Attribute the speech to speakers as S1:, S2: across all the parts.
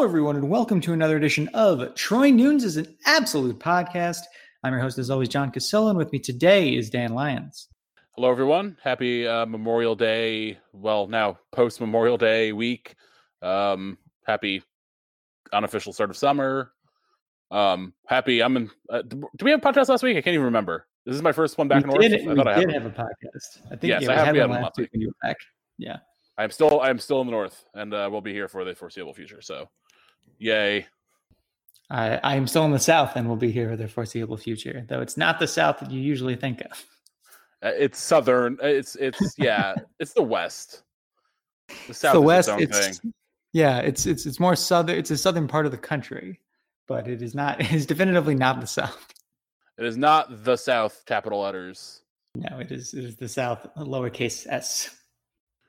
S1: Hello, everyone, and welcome to another edition of Troy Nunes is an Absolute Podcast. I'm your host, as always, John Cassillo, and with me today is Dan Lyons.
S2: Hello, everyone. Happy uh, Memorial Day. Well, now post Memorial Day week. Um, happy unofficial start of summer. Um, happy. I'm in. Uh, do we have a podcast last week? I can't even remember. This is my first one back
S1: we
S2: north.
S1: Did,
S2: I
S1: thought I did have a podcast. I think
S2: yes,
S1: yeah,
S2: I have
S1: had
S2: one
S1: last
S2: last
S1: week when you were back. Yeah.
S2: I'm still I'm still in the north, and uh, we'll be here for the foreseeable future. So, yay!
S1: I I am still in the south, and will be here for the foreseeable future. Though it's not the south that you usually think of.
S2: Uh, it's southern. uh, It's it's yeah. it's the west. The south.
S1: the
S2: is
S1: west.
S2: Its
S1: It's
S2: thing.
S1: yeah. It's it's it's more southern. It's a southern part of the country, but it is not. It is definitively not the south.
S2: It is not the south. Capital letters.
S1: No, it is. It is the south, lowercase s.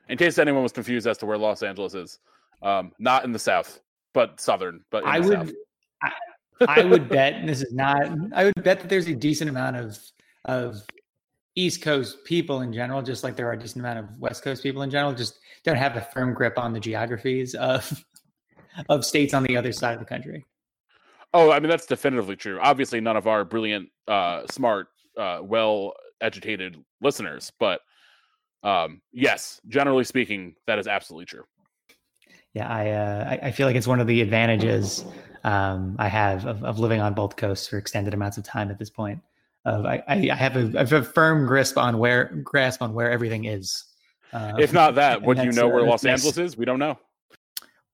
S2: In case anyone was confused as to where Los Angeles is, um, not in the south, but southern. But
S1: I would. I, I would bet and this is not. I would bet that there's a decent amount of of East Coast people in general, just like there are a decent amount of West Coast people in general, just don't have a firm grip on the geographies of of states on the other side of the country.
S2: Oh, I mean that's definitively true. Obviously, none of our brilliant, uh, smart, uh, well-educated listeners, but um, yes, generally speaking, that is absolutely true.
S1: Yeah, I, uh, I I feel like it's one of the advantages um, I have of, of living on both coasts for extended amounts of time at this point. Of I, I have a, I have a firm grasp on where grasp on where everything is. Uh,
S2: If not that, would you know where Los Angeles is? We don't know.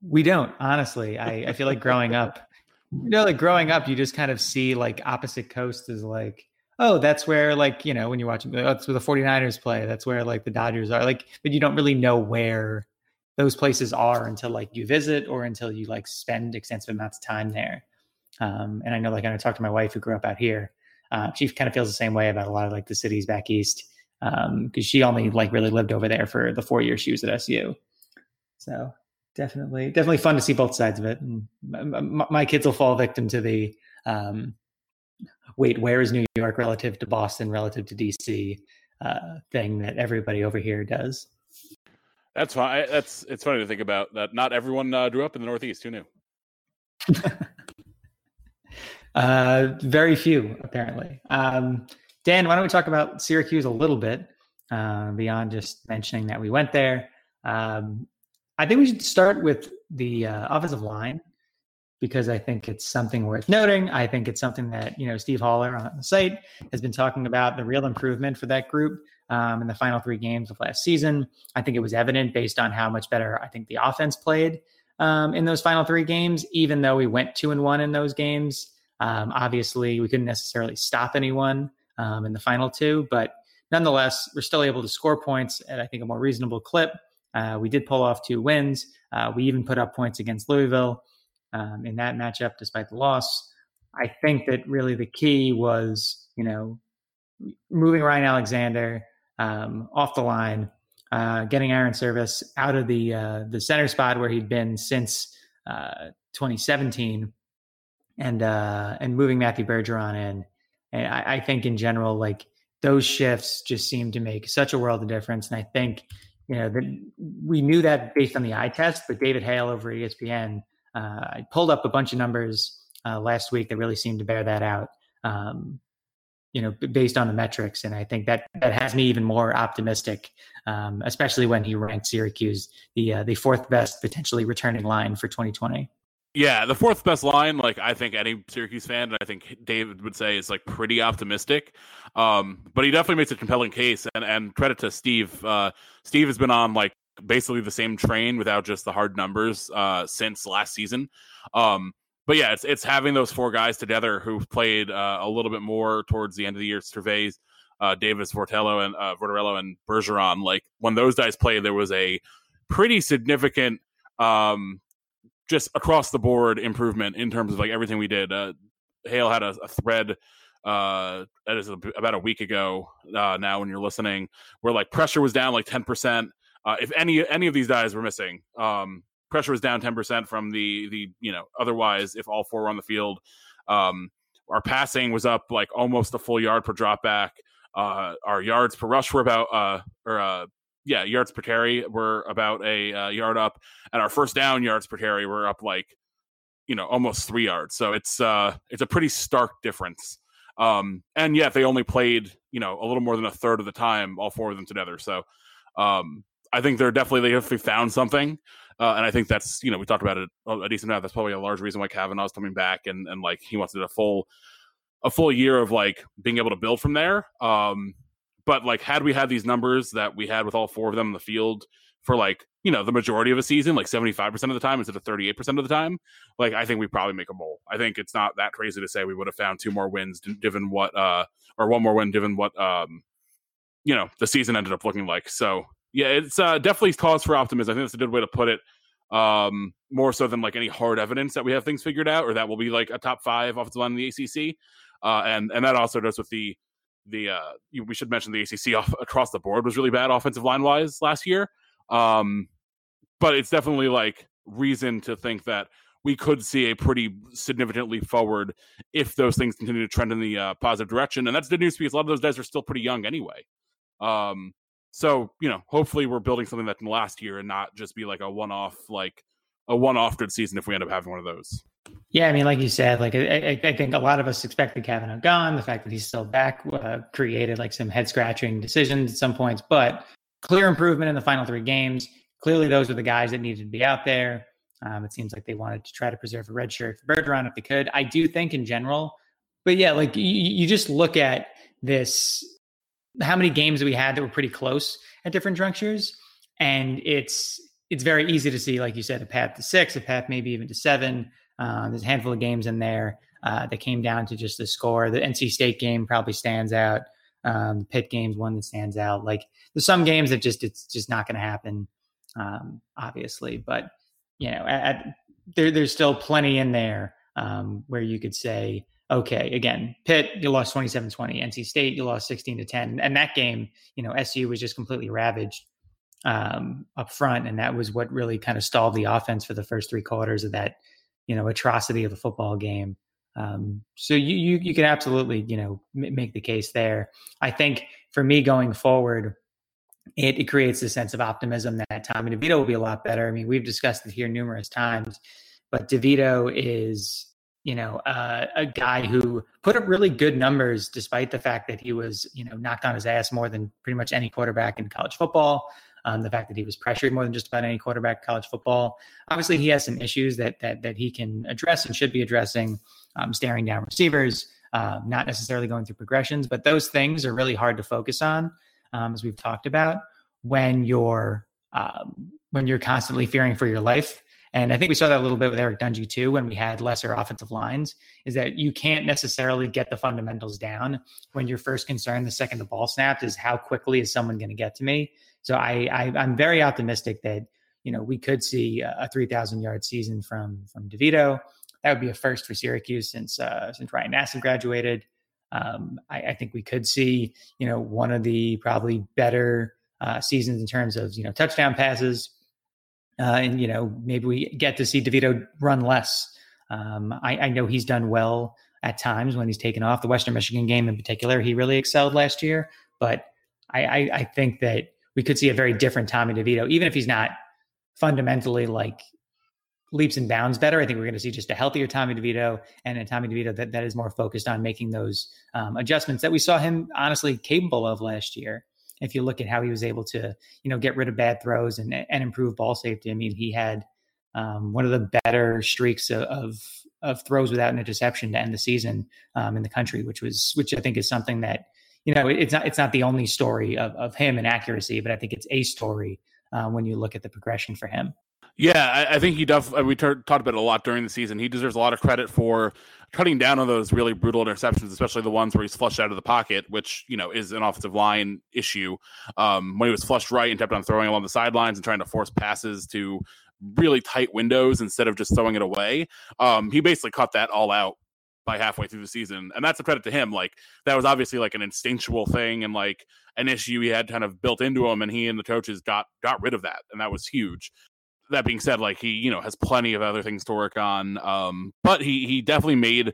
S1: We don't, honestly. I, I feel like growing up, you know, like growing up, you just kind of see like opposite coast is like, oh, that's where like, you know, when you're watching, oh, that's where the 49ers play. That's where like the Dodgers are. Like, but you don't really know where those places are until like you visit or until you like spend extensive amounts of time there. Um, and I know like I talked to my wife who grew up out here. Uh, she kind of feels the same way about a lot of like the cities back east because she only like really lived over there for the four years she was at SU. So definitely definitely fun to see both sides of it and my, my kids will fall victim to the um wait where is new york relative to boston relative to dc uh thing that everybody over here does
S2: That's fine. That's it's funny to think about that. Not everyone uh, grew up in the Northeast. Who knew?
S1: uh very few apparently um dan why don't we talk about syracuse a little bit uh, beyond just mentioning that we went there um i think we should start with the uh, offensive line because I think it's something worth noting. I think it's something that you know Steve Haller on the site has been talking about the real improvement for that group um, in the final three games of last season. I think it was evident based on how much better I think the offense played um, in those final three games. Even though we went two and one in those games, um, obviously we couldn't necessarily stop anyone um, in the final two, but nonetheless we're still able to score points at I think a more reasonable clip. Uh, we did pull off two wins. Uh, we even put up points against Louisville um, in that matchup, despite the loss. I think that really the key was, you know, moving Ryan Alexander um, off the line, uh, getting Airon Servais out of the uh, the center spot where he'd been since uh, 2017, and uh, and moving Matthew Bergeron in. And I, I think in general, like those shifts just seem to make such a world of difference. And I think, you know, that we knew that based on the eye test, but David Hale over at ESPN uh, I pulled up a bunch of numbers uh, last week that really seemed to bear that out. Um, you know, based on the metrics, and I think that that has me even more optimistic, um, especially when he ranked Syracuse the uh, the fourth best potentially returning line for 2020.
S2: Yeah, the fourth best line, like I think any Syracuse fan, and I think David would say, is like pretty optimistic. Um, but he definitely makes a compelling case, and and credit to Steve. Uh, Steve has been on like basically the same train without just the hard numbers uh, since last season. Um, but yeah, it's it's having those four guys together who've played uh, a little bit more towards the end of the year. Servais, uh, Davis, Vettorello, and uh, and Bergeron. Like when those guys played, there was a pretty significant, um, just across the board improvement in terms of like everything we did. Uh, Hale had a, a thread uh that is about a week ago uh now when you're listening where like pressure was down like 10% uh if any any of these guys were missing um pressure was down 10% from the the you know otherwise if all four were on the field um our passing was up like almost a full yard per drop back uh our yards per rush were about uh or uh yeah yards per carry were about a uh, yard up and our first down yards per carry were up like you know almost three yards. So it's uh it's a pretty stark difference. Um, and yet they only played you know a little more than a third of the time, all four of them together. So um, I think they're definitely they definitely found something. Uh, and I think that's you know we talked about it a decent amount. That's probably a large reason why Kavanaugh's coming back and and like he wants to do a full a full year of like being able to build from there. Um, but like had we had these numbers that we had with all four of them in the field for like you know the majority of a season, like seventy five percent of the time instead of thirty eight percent of the time, like I think we probably make a bowl. I think it's not that crazy to say we would have found two more wins given what uh or one more win given what um you know the season ended up looking like. So yeah, it's uh, definitely cause for optimism. I think that's a good way to put it. Um, more so than like any hard evidence that we have things figured out, or that will be like a top five offensive line in the ACC. Uh, and and that also does with the the uh, we should mention the ACC off, across the board was really bad offensive line wise last year. Um, but it's definitely like reason to think that we could see a pretty significantly forward if those things continue to trend in the uh, positive direction. And that's good news because a lot of those guys are still pretty young anyway. Um, so you know, hopefully we're building something that can last year and not just be like a one-off, like a one-off good season if we end up having one of those.
S1: Yeah, I mean, like you said, like I, I think a lot of us expected Cavanaugh gone. The fact that he's still back uh, created like some head scratching decisions at some points, but clear improvement in the final three games. Clearly, those were the guys that needed to be out there. Um, it seems like they wanted to try to preserve a red shirt for Bergeron if they could. I do think in general, but yeah, like you just look at this, how many games we had that were pretty close at different junctures, and it's it's very easy to see, like you said, a path to six, a path maybe even to seven. Uh, there's a handful of games in there uh, that came down to just the score. The NC State game probably stands out. Um, the Pitt game's one that stands out. Like there's some games that just it's just not going to happen, um, obviously. But you know, at, at, there, there's still plenty in there um, where you could say, okay, again, Pitt, you lost 27-20. NC State, you lost 16 to 10. And that game, you know, SU was just completely ravaged um, up front, and that was what really kind of stalled the offense for the first three quarters of that, you know, atrocity of a football game. Um, so you, you you can absolutely you know m- make the case there. I think for me going forward, it, it creates a sense of optimism that Tommy DeVito will be a lot better. I mean, we've discussed it here numerous times, but DeVito is you know uh, a guy who put up really good numbers despite the fact that he was you know knocked on his ass more than pretty much any quarterback in college football um, the fact that he was pressured more than just about any quarterback in college football. Obviously, he has some issues that that that he can address and should be addressing, um, staring down receivers, uh, not necessarily going through progressions, but those things are really hard to focus on, um, as we've talked about, when you're um, when you're constantly fearing for your life. And I think we saw that a little bit with Eric Dungey too, when we had lesser offensive lines, is that you can't necessarily get the fundamentals down when your first concern the second the ball snapped is how quickly is someone going to get to me. So I, I am very optimistic that you know we could see a 3,000 yard season from from Devito. That would be a first for Syracuse since uh, since Ryan Nassib graduated. Um, I, I, think we could see you know one of the probably better uh, seasons in terms of you know touchdown passes, uh, and you know maybe we get to see Devito run less. Um, I, I know he's done well at times when he's taken off. The Western Michigan game in particular, he really excelled last year. But I, I, I think that we could see a very different Tommy DeVito, even if he's not fundamentally like leaps and bounds better. I think we're going to see just a healthier Tommy DeVito and a Tommy DeVito that, that is more focused on making those um, adjustments that we saw him honestly capable of last year. If you look at how he was able to, you know, get rid of bad throws and and improve ball safety. I mean, he had um, one of the better streaks of, of, of throws without an interception to end the season um, in the country, which was which I think is something that you know, it's not it's not the only story of, of him and accuracy, but I think it's a story uh, when you look at the progression for him.
S2: Yeah, I, I think he definitely. We talked about it a lot during the season. He deserves a lot of credit for cutting down on those really brutal interceptions, especially the ones where he's flushed out of the pocket, which you know is an offensive line issue. Um, when he was flushed right and kept on throwing along the sidelines and trying to force passes to really tight windows instead of just throwing it away, um, he basically cut that all out by halfway through the season. And that's a credit to him. Like that was obviously like an instinctual thing and like an issue he had kind of built into him and he and the coaches got got rid of that. And that was huge. That being said, like he, you know, has plenty of other things to work on. Um, but he he definitely made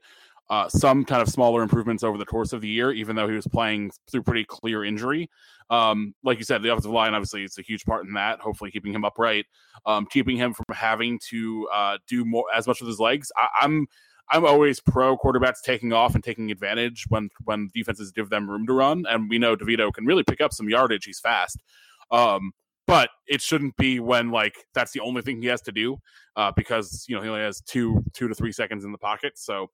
S2: uh, some kind of smaller improvements over the course of the year, even though he was playing through pretty clear injury. um, like you said, the offensive line obviously it's a huge part in that. Hopefully, keeping him upright, um, keeping him from having to uh, do more as much with his legs. I, I'm I'm always pro quarterbacks taking off and taking advantage when when defenses give them room to run, and we know DeVito can really pick up some yardage. He's fast, um, but it shouldn't be when like that's the only thing he has to do uh, because you know he only has two two to three seconds in the pocket. So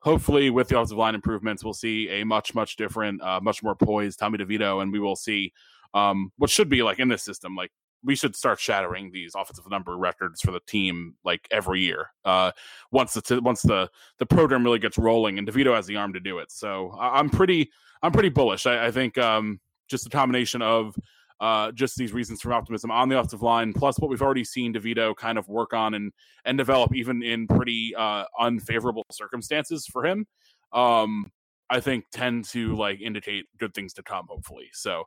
S2: hopefully, with the offensive line improvements, we'll see a much much different, uh, much more poised Tommy DeVito, and we will see um, what should be like in this system like we should start shattering these offensive number records for the team like every year. Uh, once the t- once the the program really gets rolling, and Devito has the arm to do it. So I- am pretty I'm pretty bullish. I, I think um, just a combination of uh, just these reasons for optimism on the offensive line, plus what we've already seen Devito kind of work on and and develop even in pretty uh, unfavorable circumstances for him. Um, I think tend to like indicate good things to come. Hopefully, so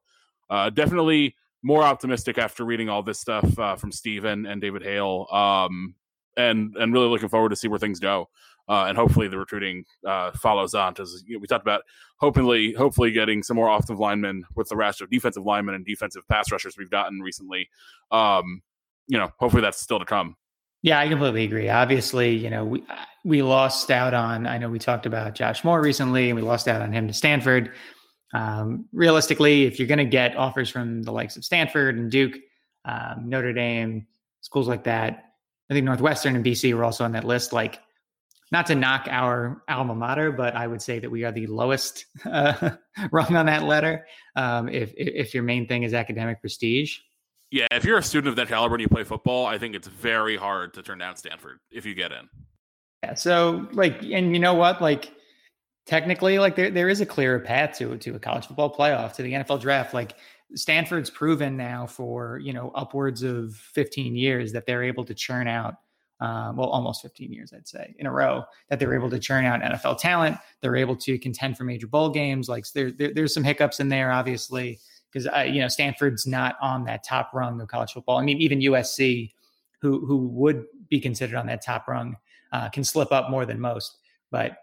S2: uh, definitely more optimistic after reading all this stuff uh, from Steven and David Hale, um, and and really looking forward to see where things go. Uh, and hopefully the recruiting uh, follows on because we talked about hopefully hopefully getting some more offensive linemen with the rash of defensive linemen and defensive pass rushers we've gotten recently. Um, you know, hopefully that's still to come.
S1: Yeah, I completely agree. Obviously, you know, we we lost out on. I know we talked about Josh Moore recently, and we lost out on him to Stanford. Um, realistically, if you're going to get offers from the likes of Stanford and Duke, um, Notre Dame, schools like that, I think Northwestern and BC were also on that list. Like, not to knock our alma mater, but I would say that we are the lowest uh, rung on that letter. Um, if if your main thing is academic prestige,
S2: yeah, if you're a student of that caliber and you play football, I think it's very hard to turn down Stanford if you get in.
S1: Yeah. So, like, and you know what, like technically like there, there is a clearer path to to a college football playoff to the NFL draft like Stanford's proven now for you know upwards of 15 years that they're able to churn out um, well almost 15 years I'd say in a row that they're able to churn out NFL talent. They're able to contend for major bowl games. Like there, there there's some hiccups in there obviously because uh, you know Stanford's not on that top rung of college football. I mean even USC who who would be considered on that top rung uh, can slip up more than most but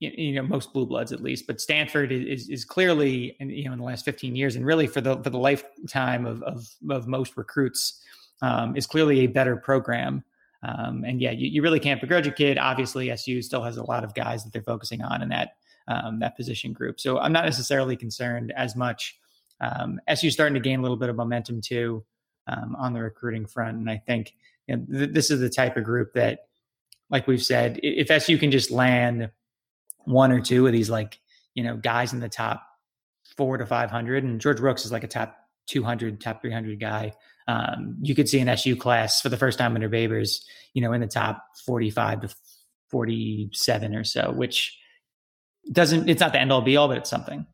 S1: you know most blue bloods at least. But stanford is is clearly you know in the last 15 years and really for the for the lifetime of of, of most recruits um, is clearly a better program um, and yeah you, you really can't begrudge a kid. Obviously su still has a lot of guys that they're focusing on in that um, that position group. So i'm not necessarily concerned as much. Um, su's starting to gain a little bit of momentum too um, on the recruiting front. And i think you know, th- this is the type of group that like we've said if su can just land one or two of these like you know guys in the top four to five hundred, and George Brooks is like a top two hundred, top three hundred guy. Um, you could see an SU class for the first time under Babers, you know, in the top forty-five to forty-seven or so, which doesn't it's not the end all be all, but it's something.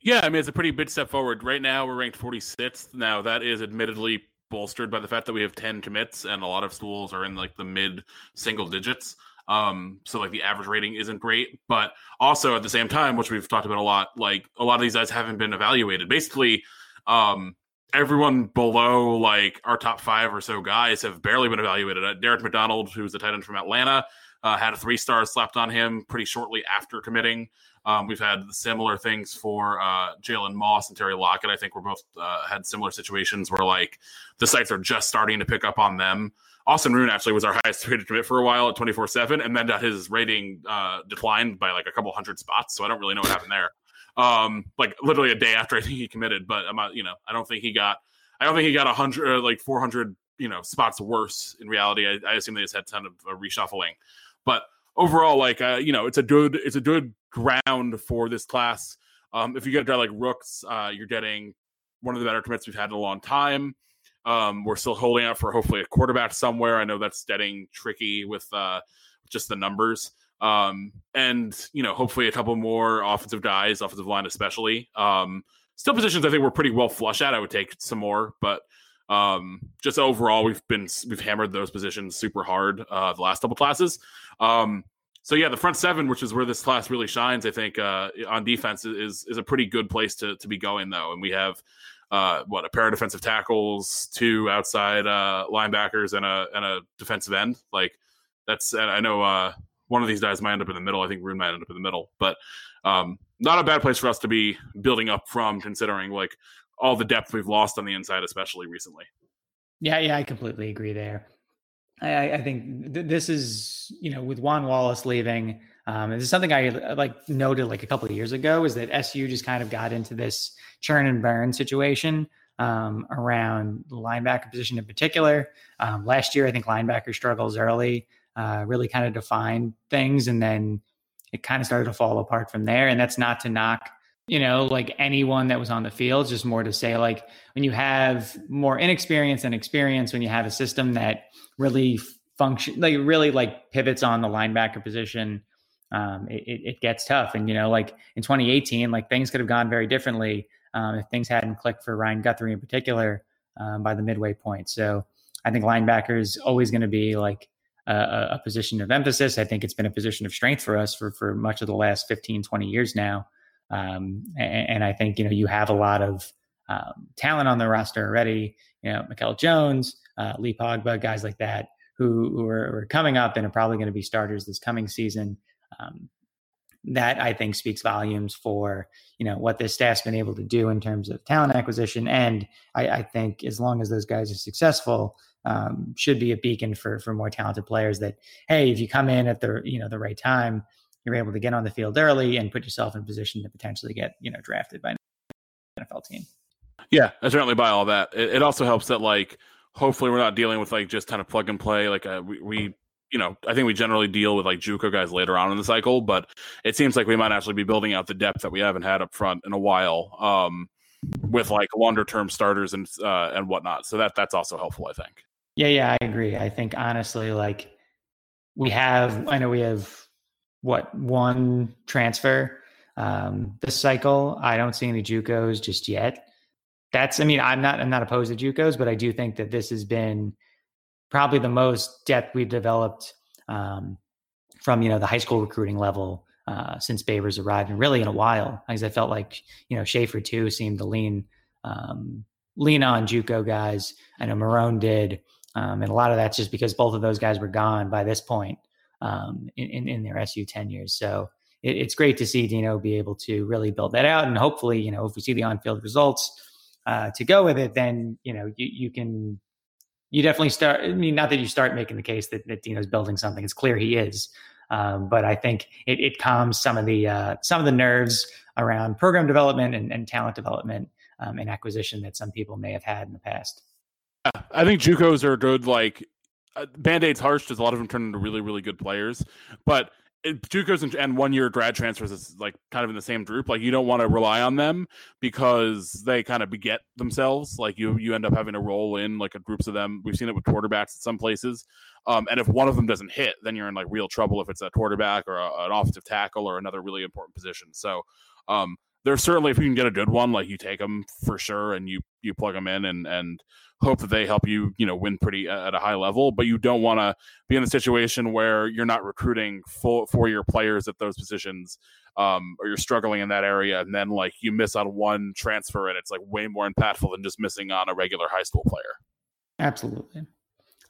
S2: Yeah, I mean it's a pretty big step forward. Right now we're ranked 46th. Now that is admittedly bolstered by the fact that we have 10 commits and a lot of schools are in like the mid single digits. Um, so like the average rating isn't great, but also at the same time, which we've talked about a lot, like a lot of these guys haven't been evaluated. Basically, um, everyone below like our top five or so guys have barely been evaluated. Uh, Derek McDonald, who's the tight end from Atlanta, uh, had a three stars slapped on him pretty shortly after committing. Um, we've had similar things for uh, Jalen Moss and Terry Lockett. I think we're both uh, had similar situations where like the sites are just starting to pick up on them. Austin Roon actually was our highest rated commit for a while at 24 7, and then got his rating uh, declined by like a couple hundred spots. So I don't really know what happened there. Um, like literally a day after I think he committed, but I'm not, you know, I don't think he got, I don't think he got a hundred, uh, like 400, you know, spots worse in reality. I, I assume they just had a ton of uh, reshuffling, but overall, like, uh, you know, it's a good, it's a good ground for this class. Um, if you get a guy like Rooks, uh, you're getting one of the better commits we've had in a long time. Um, we're still holding out for hopefully a quarterback somewhere. I know that's getting tricky with uh, just the numbers. Um, and you know, hopefully a couple more offensive guys, offensive line especially. Um, still positions I think we're pretty well flush at. I would take some more, but um, just overall we've been we've hammered those positions super hard uh, the last couple classes. Um, so yeah, the front seven, which is where this class really shines, I think uh, on defense is is a pretty good place to to be going though, and we have uh, what a pair of defensive tackles, two outside uh, linebackers, and a and a defensive end. Like that's I know uh, one of these guys might end up in the middle. I think Roon might end up in the middle, but um, not a bad place for us to be building up from, considering like all the depth we've lost on the inside, especially recently.
S1: Yeah, yeah, I completely agree there. I, I think th- this is, you know, with Juan Wallace leaving, um, this is something I like noted like a couple of years ago is that SU just kind of got into this churn and burn situation um, around the linebacker position in particular. Um, last year, I think linebacker struggles early uh, really kind of defined things, and then it kind of started to fall apart from there. And that's not to knock, you know, like anyone that was on the field. Just more to say, like, when you have more inexperience and experience, when you have a system that really function, like really like pivots on the linebacker position, um, it, it, gets tough. And, you know, like in 2018, like things could have gone very differently um, if things hadn't clicked for Ryan Guthrie in particular um, by the midway point. So I think linebacker is always going to be like a, a, position of emphasis. I think it's been a position of strength for us for, for much of the last 15, 20 years now. Um, and, and, I think, you know, you have a lot of um, talent on the roster already, you know, Mikel Jones, uh, Lee Kpogba, guys like that who, who are, are coming up and are probably going to be starters this coming season. Um, that I think speaks volumes for you know what this staff's been able to do in terms of talent acquisition, and I, I think as long as those guys are successful, um, should be a beacon for for more talented players. That hey, if you come in at the you know the right time, you're able to get on the field early and put yourself in a position to potentially get you know drafted by an NFL team.
S2: Yeah, I certainly buy all that. It, it also helps that like hopefully we're not dealing with like just kind of plug and play. Like uh, we, we you know, I think we generally deal with like JUCO guys later on in the cycle, but it seems like we might actually be building out the depth that we haven't had up front in a while, um, with like longer term starters and uh, and whatnot. So that that's also helpful, I think.
S1: Yeah, yeah, I agree. I think honestly, like we have, I know we have what one transfer um, this cycle. I don't see any JUCOs just yet. That's, I mean, I'm not, I'm not opposed to JUCOs, but I do think that this has been probably the most depth we've developed um, from you know the high school recruiting level uh, since Babers arrived, and really in a while, because I felt like you know Shafer too seemed to lean um, lean on JUCO guys. I know Marrone did, um, and a lot of that's just because both of those guys were gone by this point um, in, in, in their SU tenures. So it, it's great to see Dino be able to really build that out, and hopefully, you know, if we see the on field results uh, to go with it, then you know you, you can you definitely start. I mean, not that you start making the case that, that Dino's building something. It's clear he is, um, but I think it, it, calms some of the uh, some of the nerves around program development and, and talent development um, and acquisition that some people may have had in the past.
S2: I think JUCOs are good. Like uh, Band Aid's harsh because a lot of them turn into really, really good players. But JUCOs and, and one year grad transfers is like kind of in the same group. Like you don't want to rely on them because they kind of beget themselves. Like you you end up having to roll in like a groups of them. We've seen it with quarterbacks at some places. Um, and if one of them doesn't hit, then you're in like real trouble if it's a quarterback or a, an offensive tackle or another really important position. So um, there's certainly if you can get a good one, like you take them for sure and you you plug them in and and hope that they help you, you know, win pretty uh, at a high level. But you don't want to be in a situation where you're not recruiting full four year players at those positions, um, or you're struggling in that area, and then like you miss on one transfer, and it's like way more impactful than just missing on a regular high school player.
S1: Absolutely.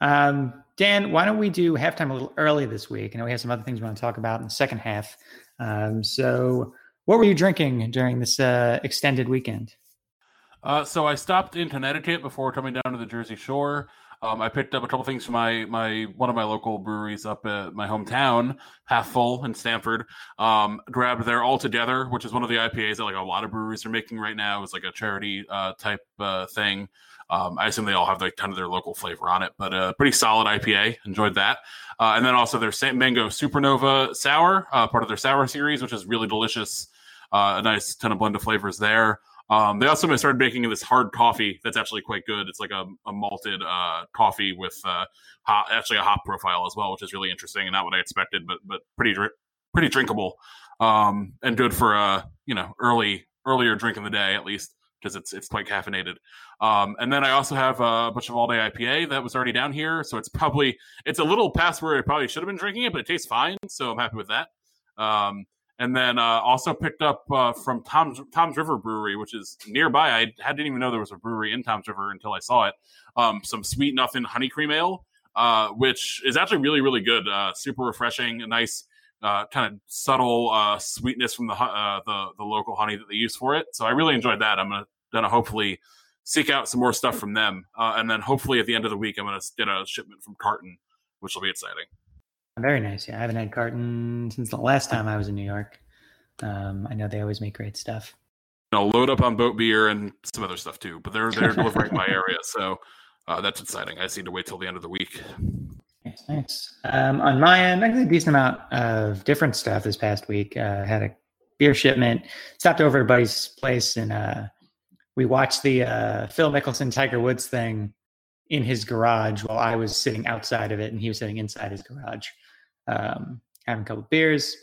S1: Um, Dan, why don't we do halftime a little early this week? I know we have some other things we want to talk about in the second half. Um, so, what were you drinking during this uh, extended weekend?
S2: Uh, so I stopped in Connecticut before coming down to the Jersey Shore. Um, I picked up a couple things from my my one of my local breweries up at my hometown, Half Full in Stamford. Um, grabbed their All Together, which is one of the IPAs that like a lot of breweries are making right now. It's like a charity uh, type uh, thing. Um, I assume they all have like kind of their local flavor on it, but a uh, pretty solid IPA. Enjoyed that. Uh, and then also their Saint Mango Supernova Sour, uh, part of their sour series, which is really delicious. A nice ton of blend of flavors there. Um, they also started making this hard coffee that's actually quite good. It's like a, a malted uh, coffee with uh, actually a hop profile as well, which is really interesting and not what I expected, but but pretty pretty drinkable um, and good for a you know early earlier drink in the day at least because it's it's quite caffeinated. Um, and then I also have a bunch of all day IPA that was already down here, so it's probably it's a little past where I probably should have been drinking it, but it tastes fine, so I'm happy with that. Um, and then uh, also picked up uh, from Tom's Tom's River Brewery, which is nearby. I, didn't even know there was a brewery in Tom's River until I saw it. Um, some sweet nothing honey cream ale, uh, which is actually really really good. Uh, super refreshing, a nice uh, kind of subtle uh, sweetness from the, the the local honey that they use for it. So I really enjoyed that. I'm gonna gonna hopefully seek out some more stuff from them, and then hopefully at the end of the week I'm gonna get a shipment from Carton, which will be exciting.
S1: Very nice. Yeah, I haven't had Carton since the last time I was in New York. Um, I know they always make great stuff.
S2: You know, load up on boat beer and some other stuff too, but they're they're delivering my area, so uh, that's exciting. I just need to wait till the end of the week.
S1: Nice, nice. Um, on my end, I think a decent amount of different stuff this past week. Uh, had a beer shipment. Stopped over at buddy's place, and uh, we watched the uh, Phil Mickelson Tiger Woods thing in his garage while I was sitting outside of it, and he was sitting inside his garage, um, having a couple beers.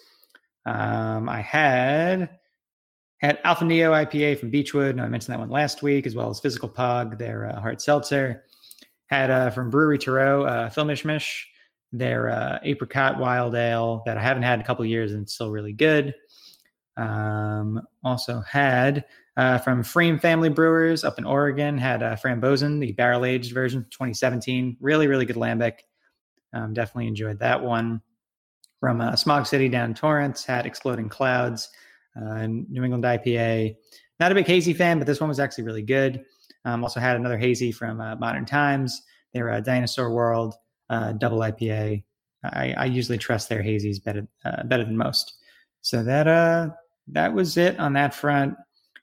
S1: Um, I had had Alpha Neo IPA from Beechwood. I mentioned that one last week, as well as Physical Pog, their uh, hard seltzer. Had uh, from Bruery Terreux, uh, Filmishmish, their uh, apricot wild ale that I haven't had in a couple years and it's still really good. Um, also had uh, from Frame Family Brewers up in Oregon, had uh, Frambozen, the barrel aged version, 2017. Really, really good lambic. Um, definitely enjoyed that one. From uh, Smog City down Torrance, had Exploding Clouds, uh, New England IPA. Not a big hazy fan, but this one was actually really good. Um, also had another hazy from uh, Modern Times. Their uh, Dinosaur World uh, double IPA. I, I, usually trust their hazies better uh, better than most. So that uh that was it on that front.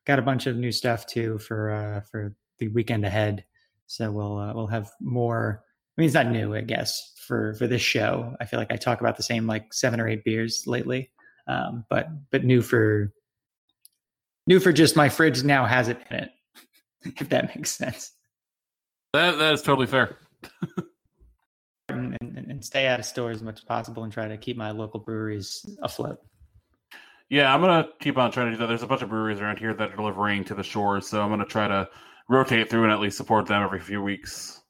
S1: Got a bunch of new stuff too for uh, for the weekend ahead. So we'll uh, we'll have more. I mean, it's not new, I guess, for for this show. I feel like I talk about the same like seven or eight beers lately, um, but but new for new for just my fridge now has it in it. if that makes sense.
S2: That that is totally fair.
S1: and, and, and, stay out of stores as much as possible and try to keep my local breweries afloat.
S2: Yeah, I'm gonna keep on trying to do that. There's a bunch of breweries around here that are delivering to the shores, so I'm gonna try to rotate through and at least support them every few weeks.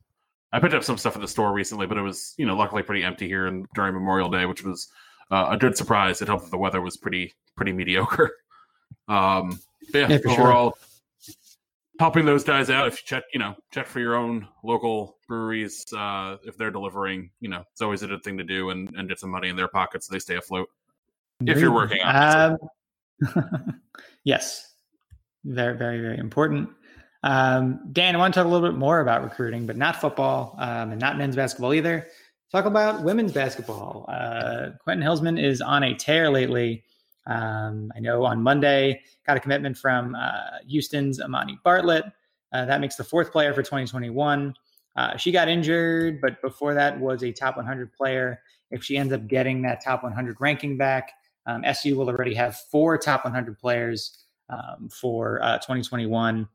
S2: I picked up some stuff at the store recently, but it was you know luckily pretty empty here and during Memorial Day, which was uh, a good surprise. It helped that the weather was pretty pretty mediocre. Um, yeah, yeah overall, sure. helping those guys out. If you check you know check for your own local breweries uh, if they're delivering you know it's always a good thing to do and, and get some money in their pockets so they stay afloat. If you're working um,
S1: yes. Very very very important um, dan i want to talk a little bit more about recruiting but not football um, and not men's basketball either talk about women's basketball uh, quentin hillsman is on a tear lately um, I know on Monday got a commitment from uh, Houston's Amani Bartlett. Uh, that makes the fourth player for 2021. Uh, she got injured, but before that was a top 100 player. If she ends up getting that top 100 ranking back, um, SU will already have four top 100 players um, for uh, 2021,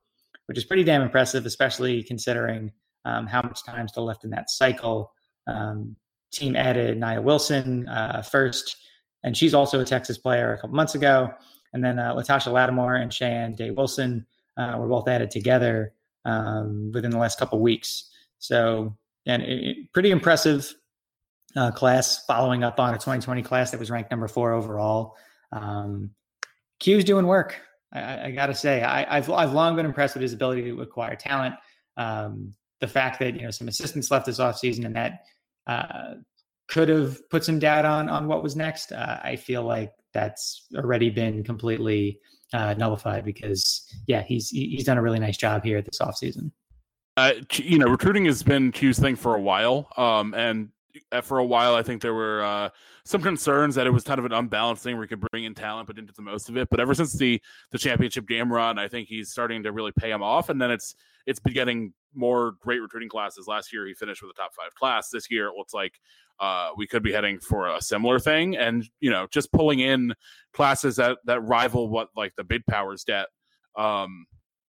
S1: which is pretty damn impressive, especially considering um, how much time still left in that cycle. Um, team added Nia Wilson uh, first and she's also a Texas player a couple months ago. And then uh, Latasha Lattimore and Cheyenne Day Wilson uh, were both added together um, within the last couple weeks. So, and it, pretty impressive uh, class following up on a 2020 class that was ranked number four overall. Um, Q's doing work. I, I got to say, I, have I've long been impressed with his ability to acquire talent. Um, the fact that you know some assistants left this offseason and that uh, could have put some doubt on on what was next. Uh, I feel like that's already been completely uh, nullified because yeah, he's he's done a really nice job here this offseason.
S2: Uh, you know, recruiting has been Q's thing for a while, um, and uh, for a while, I think there were uh, some concerns that it was kind of an unbalanced thing where he could bring in talent but didn't get the most of it. But ever since the the championship game run, I think he's starting to really pay him off, and then it's it's been getting more great recruiting classes. Last year, he finished with a top five class. This year, it looks like uh, we could be heading for a similar thing. And you know, just pulling in classes that that rival what like the big powers get. Um,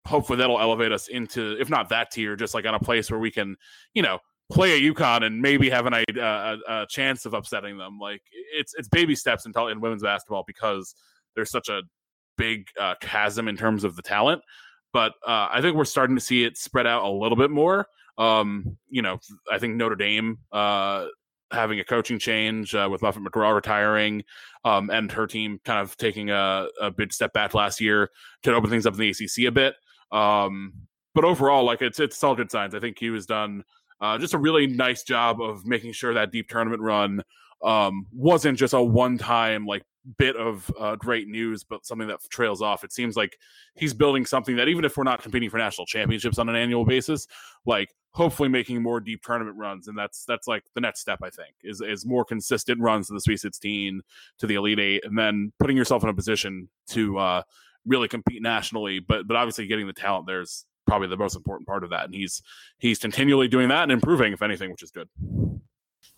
S2: hopefully, that'll elevate us into, if not that tier, just like on a place where we can, you know, play a UConn and maybe have an, uh, a, a chance of upsetting them. Like it's it's baby steps in, in women's basketball because there's such a big uh, chasm in terms of the talent but uh, I think we're starting to see it spread out a little bit more. Um, you know, I think Notre Dame uh, having a coaching change uh, with Muffet McGraw retiring, um, and her team kind of taking a, a, big step back last year to open things up in the ACC a bit. Um, but overall, like it's it's all good signs. I think Q has done uh, just a really nice job of making sure that deep tournament run um, wasn't just a one time like bit of uh, great news, but something that trails off. It seems like he's building something that even if we're not competing for national championships on an annual basis, like hopefully making more deep tournament runs, and that's that's like the next step. I think is is more consistent runs to the Sweet 16, to the Elite Eight, and then putting yourself in a position to uh, really compete nationally. But but obviously getting the talent there's probably the most important part of that, and he's he's continually doing that and improving, if anything, which is good.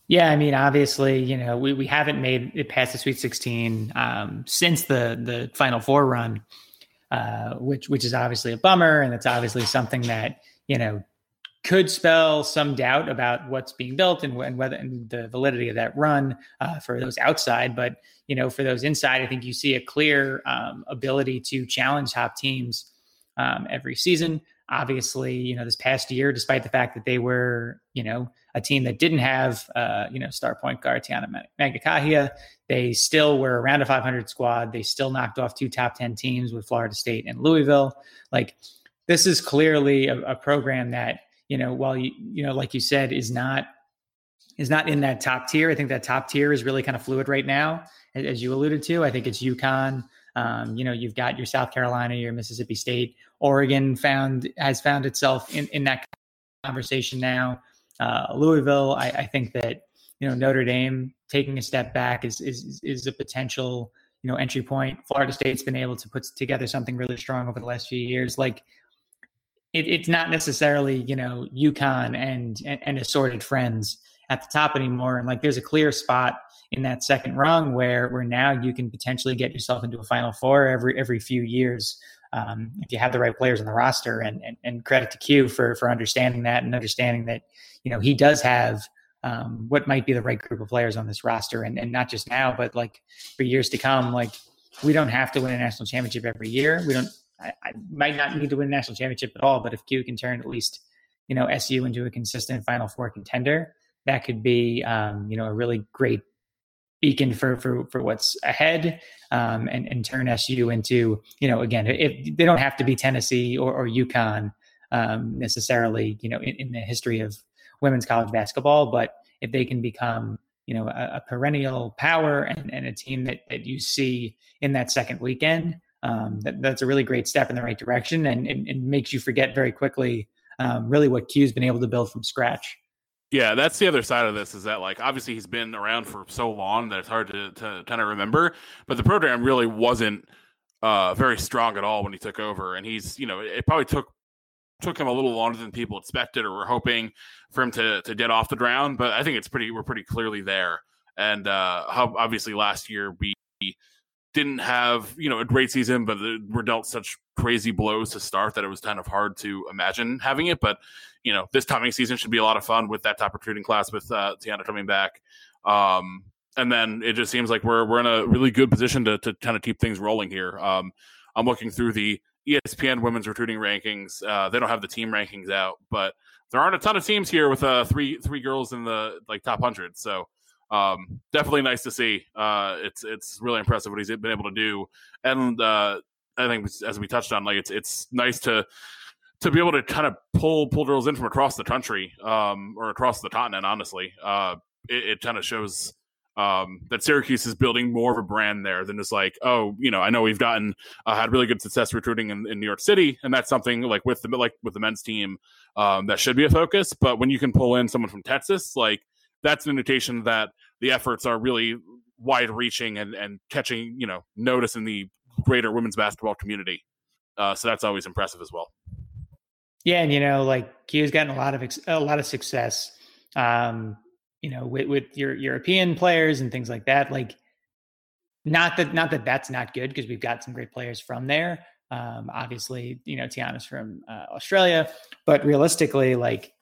S1: Yeah, I mean, obviously, you know, we, we haven't made it past the Sweet 16 um, since the the Final Four run, uh, which which is obviously a bummer, and it's obviously something that you know could spell some doubt about what's being built and, and whether and the validity of that run uh, for those outside. But you know, for those inside, I think you see a clear um, ability to challenge top teams um, every season. Obviously, you know, this past year, despite the fact that they were, you know, a team that didn't have, uh, you know, star point guard Tiana Mangakahia. They still were around a 500 squad. They still knocked off two top 10 teams with Florida State and Louisville. Like, this is clearly a, a program that, you know, while you, you know, like you said, is not is not in that top tier. I think that top tier is really kind of fluid right now, as you alluded to. I think it's UConn. Um, you know, you've got your South Carolina, your Mississippi State, Oregon found has found itself in in that conversation now uh, Louisville. I, I, think that you know Notre Dame taking a step back is is is a potential you know entry point. Florida State's been able to put together something really strong over the last few years. Like it, it's not necessarily you know UConn and, and and assorted friends at the top anymore. And like there's a clear spot in that second rung where where now you can potentially get yourself into a Final Four every every few years um, if you have the right players on the roster. And, and, and credit to Q for for understanding that and understanding that you know he does have um, what might be the right group of players on this roster, and and not just now, but like for years to come. Like we don't have to win a national championship every year. We don't. I, I might not need to win a national championship at all, but if Q can turn at least you know SU into a consistent Final Four contender, that could be um, you know a really great beacon for for for what's ahead um, and and turn SU into you know again if they don't have to be Tennessee or, or UConn um, necessarily you know in, in, the history of women's college basketball, but if they can become you know a, a perennial power and, and a team that that you see in that second weekend, um, that, that's a really great step in the right direction and, and makes you forget very quickly um, really what Q's been able to build from scratch.
S2: Yeah, that's the other side of this is that like obviously he's been around for so long that it's hard to, to kind of remember, but the program really wasn't uh, very strong at all when he took over, and he's you know it probably took took him a little longer than people expected or were hoping for him to to get off the ground, but I think it's pretty we're pretty clearly there, and uh, how obviously last year we didn't have you know a great season, but were dealt such crazy blows to start that it was kind of hard to imagine having it. But you know, this coming season should be a lot of fun with that top recruiting class with uh, Tiana coming back. Um, and then it just seems like we're we're in a really good position to to kind of keep things rolling here. Um, I'm looking through the ESPN women's recruiting rankings. Uh, they don't have the team rankings out, but there aren't a ton of teams here with uh, three three girls in the like top hundred. So um, definitely nice to see. Uh, it's it's really impressive what he's been able to do, and uh, I think as we touched on, like it's it's nice to to be able to kind of pull pull girls in from across the country um, or across the continent. Honestly, uh, it, it kind of shows um, that Syracuse is building more of a brand there than just like, oh, you know, I know we've gotten uh, had really good success recruiting in, in, New York City, and that's something like with the like with the men's team um, that should be a focus. But when you can pull in someone from Texas, like that's an indication that the efforts are really wide reaching and and catching you know notice in the greater women's basketball community. Uh, so that's always impressive as well.
S1: Yeah, and you know, like Q's gotten a lot of ex- a lot of success, um, you know, with, with your European players and things like that. Like, not that not that that's not good because we've got some great players from there. Um, obviously, you know, Tiana's from uh, Australia, but realistically, like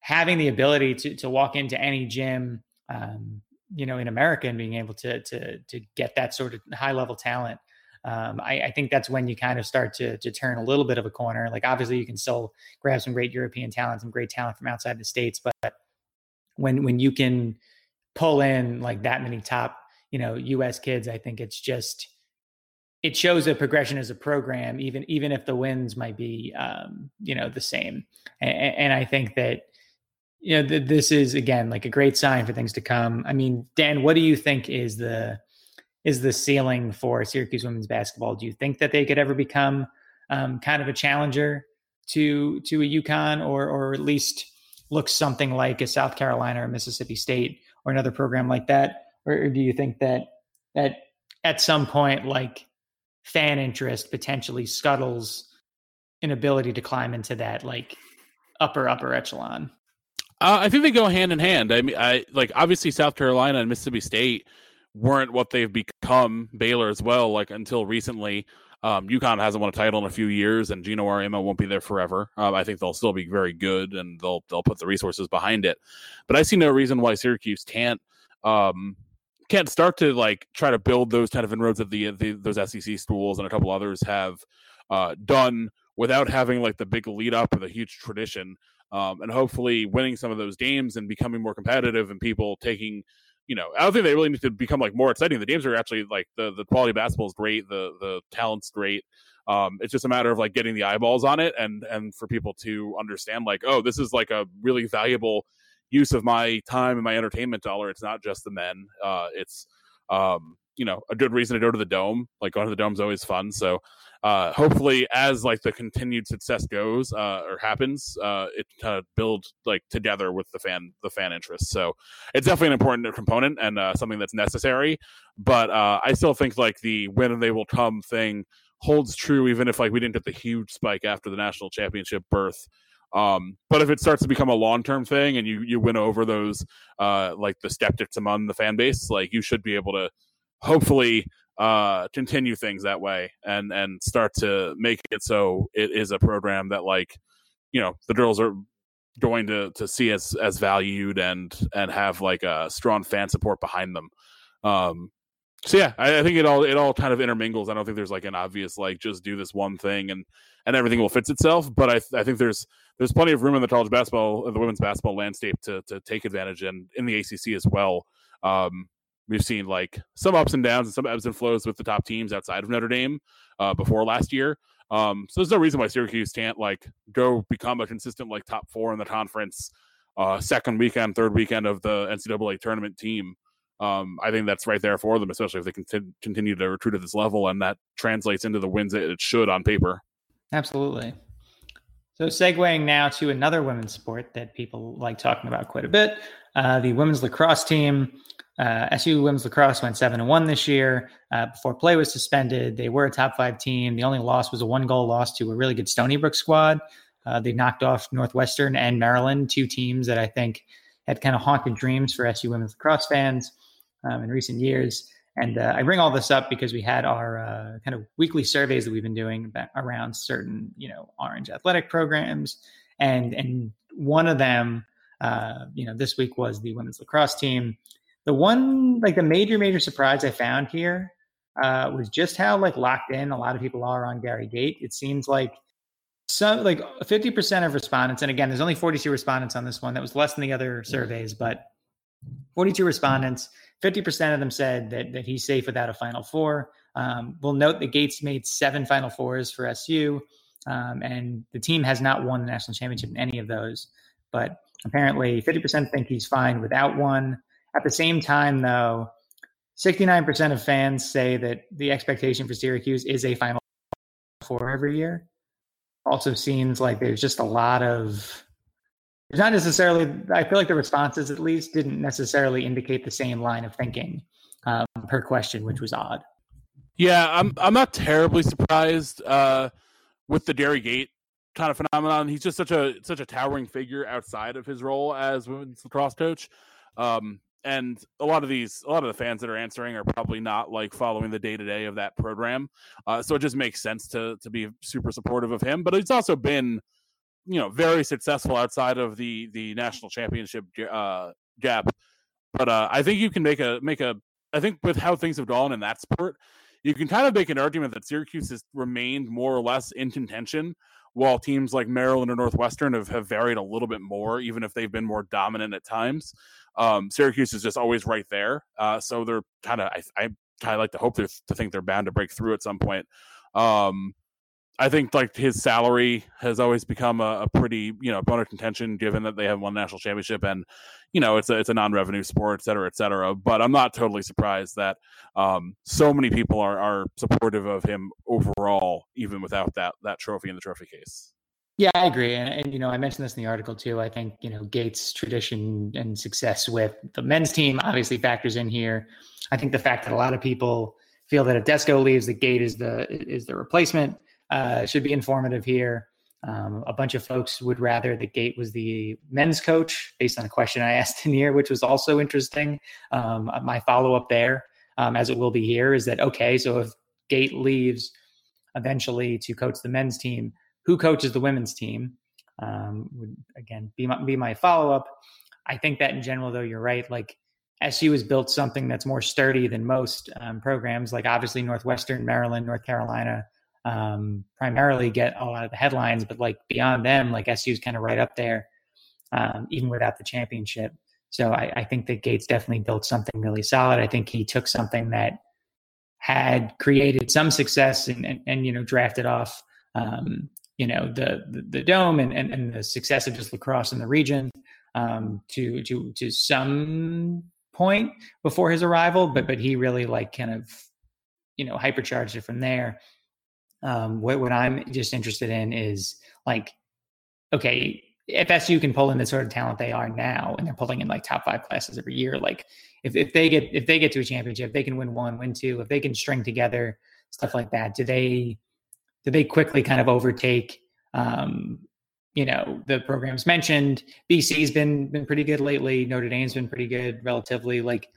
S1: having the ability to to walk into any gym, um, you know, in America and being able to to to get that sort of high level talent um, I, I, think that's when you kind of start to, to turn a little bit of a corner. Like obviously you can still grab some great European talent, some great talent from outside the states, but when when you can pull in like that many top, you know, U.S. kids, I think it's just it shows a progression as a program, even even if the wins might be um, you know the same. And, and I think that you know, th- this is again like a great sign for things to come. I mean, Dan, what do you think is the is the ceiling for Syracuse women's basketball? Do you think that they could ever become um, kind of a challenger to to a UConn or or at least look something like a South Carolina or Mississippi State or another program like that? Or, or do you think that that at some point like fan interest potentially scuttles an ability to climb into that like upper upper echelon?
S2: Uh, I think they go hand in hand. I mean, I like obviously South Carolina and Mississippi State weren't what they've become. Baylor as well, like until recently. Um, UConn hasn't won a title in a few years, and Geno Auriemma won't be there forever. Um, I think they'll still be very good, and they'll they'll put the resources behind it. But I see no reason why Syracuse can't um, can't start to like try to build those kind of inroads that the, the those SEC schools and a couple others have uh, done without having like the big lead up or the huge tradition um, and hopefully winning some of those games and becoming more competitive and people taking you know i don't think they really need to become like more exciting. The games are actually like the the quality of basketball is great. The the talent's great. Um, it's just a matter of like getting the eyeballs on it and and for people to understand like oh this is like a really valuable use of my time and my entertainment dollar. It's not just the men. Uh, it's um, you know a good reason to go to the dome. Like going to the dome is always fun. So uh, hopefully as like the continued success goes uh, or happens uh, it kind of builds like together with the fan the fan interest. So it's definitely an important component and uh, something that's necessary. But uh, i still think like the when they will come thing holds true even if like we didn't get the huge spike after the national championship birth um, but if it starts to become a long term thing and you you win over those uh, like the skeptics among the fan base like you should be able to hopefully uh, continue things that way and and start to make it so it is a program that like you know the girls are going to to see as as valued and and have like a strong fan support behind them. Um so yeah I, I, think it all it all kind of intermingles. I don't think there's like an obvious like just do this one thing and and everything will fix itself but i i think there's there's plenty of room in the college basketball the women's basketball landscape to to take advantage and in the acc as well. Um We've seen like some ups and downs and some ebbs and flows with the top teams outside of Notre Dame uh, before last year. Um, so there's no reason why Syracuse can't like go become a consistent like top four in the conference, uh, second weekend, third weekend of the NCAA tournament team. Um, I think that's right there for them, especially if they can continue to recruit at this level, and that translates into the wins that it should on paper.
S1: Absolutely. So, segueing now to another women's sport that people like talking about quite a bit, uh, the women's lacrosse team uh, SU women's lacrosse went seven and one this year. Uh, before play was suspended, they were a top five team. The only loss was a one goal loss to a really good Stony Brook squad. Uh, they knocked off Northwestern and Maryland, two teams that I think had kind of haunted dreams for SU women's lacrosse fans um, in recent years. And uh, I bring all this up because we had our uh, kind of weekly surveys that we've been doing around certain, you know, Orange athletic programs, and and one of them, uh, you know, this week was the women's lacrosse team the one like the major major surprise I found here uh, was just how like locked in a lot of people are on Gary Gait. It seems like some like 50% of respondents, and again, there's only 42 respondents on this one. That was less than the other surveys, but 42 respondents, 50% of them said that that he's safe without a Final Four. Um, we'll note that Gait's made seven Final Fours for SU, um, and the team has not won the national championship in any of those. But apparently, 50% think he's fine without one. At the same time, though, 69% of fans say that the expectation for Syracuse is a Final Four every year. Also seems like there's just a lot of not necessarily i feel like the responses at least didn't necessarily indicate the same line of thinking um, per question which was odd.
S2: Yeah i'm i'm not terribly surprised uh, with the Gary Gait kind of phenomenon. He's just such a such a towering figure outside of his role as women's lacrosse coach. Um, and a lot of these a lot of the fans that are answering are probably not like following the day to day of that program uh, so it just makes sense to to be super supportive of him but it's also been you know very successful outside of the the national championship uh, gap but uh, i think you can make a make a i think with how things have gone in that sport you can kind of make an argument that syracuse has remained more or less in contention while teams like Maryland or Northwestern have, have varied a little bit more, even if they've been more dominant at times. Um, Syracuse is just always right there. Uh, so they're kind of, I, I kind of like to hope they're to think they're bound to break through at some point. Um, I think like his salary has always become a, a pretty you know bone of contention given that they have won national championship and you know it's a it's a non-revenue sport, et cetera, et cetera. But I'm not totally surprised that um, so many people are are supportive of him overall, even without that that trophy in the trophy case.
S1: Yeah, I agree, and, and, you know I mentioned this in the article too. I think you know Gait's tradition and success with the men's team obviously factors in here. I think the fact that a lot of people feel that if Desko leaves, the Gait is the is the replacement uh, should be informative here. Um, a bunch of folks would rather the Gait was the men's coach, based on a question I asked in here, which was also interesting. Um, my follow up there, um, as it will be here, is that okay? So if Gait leaves eventually to coach the men's team, who coaches the women's team? Um, would again be my, be my follow up. I think that in general, though, you're right. Like SU has built something that's more sturdy than most um, programs, like obviously Northwestern, Maryland, North Carolina, um, primarily get a lot of the headlines, but like beyond them, like SU is kind of right up there, um, even without the championship. So I, I, think that Gait's definitely built something really solid. I think he took something that had created some success and, and, and you know, drafted off, um, you know, the, the, the dome and, and, and, the success of just lacrosse in the region um, to, to, to some point before his arrival, but, but he really like kind of, you know, hypercharged it from there. Um, what, what I'm just interested in is like, okay, if SU can pull in the sort of talent they are now, and they're pulling in like top five classes every year, like if, if they get if they get to a championship, they can win one, win two, if they can string together stuff like that, do they do they quickly kind of overtake um, you know the programs mentioned? BC's been been pretty good lately. Notre Dame's been pretty good relatively. Like,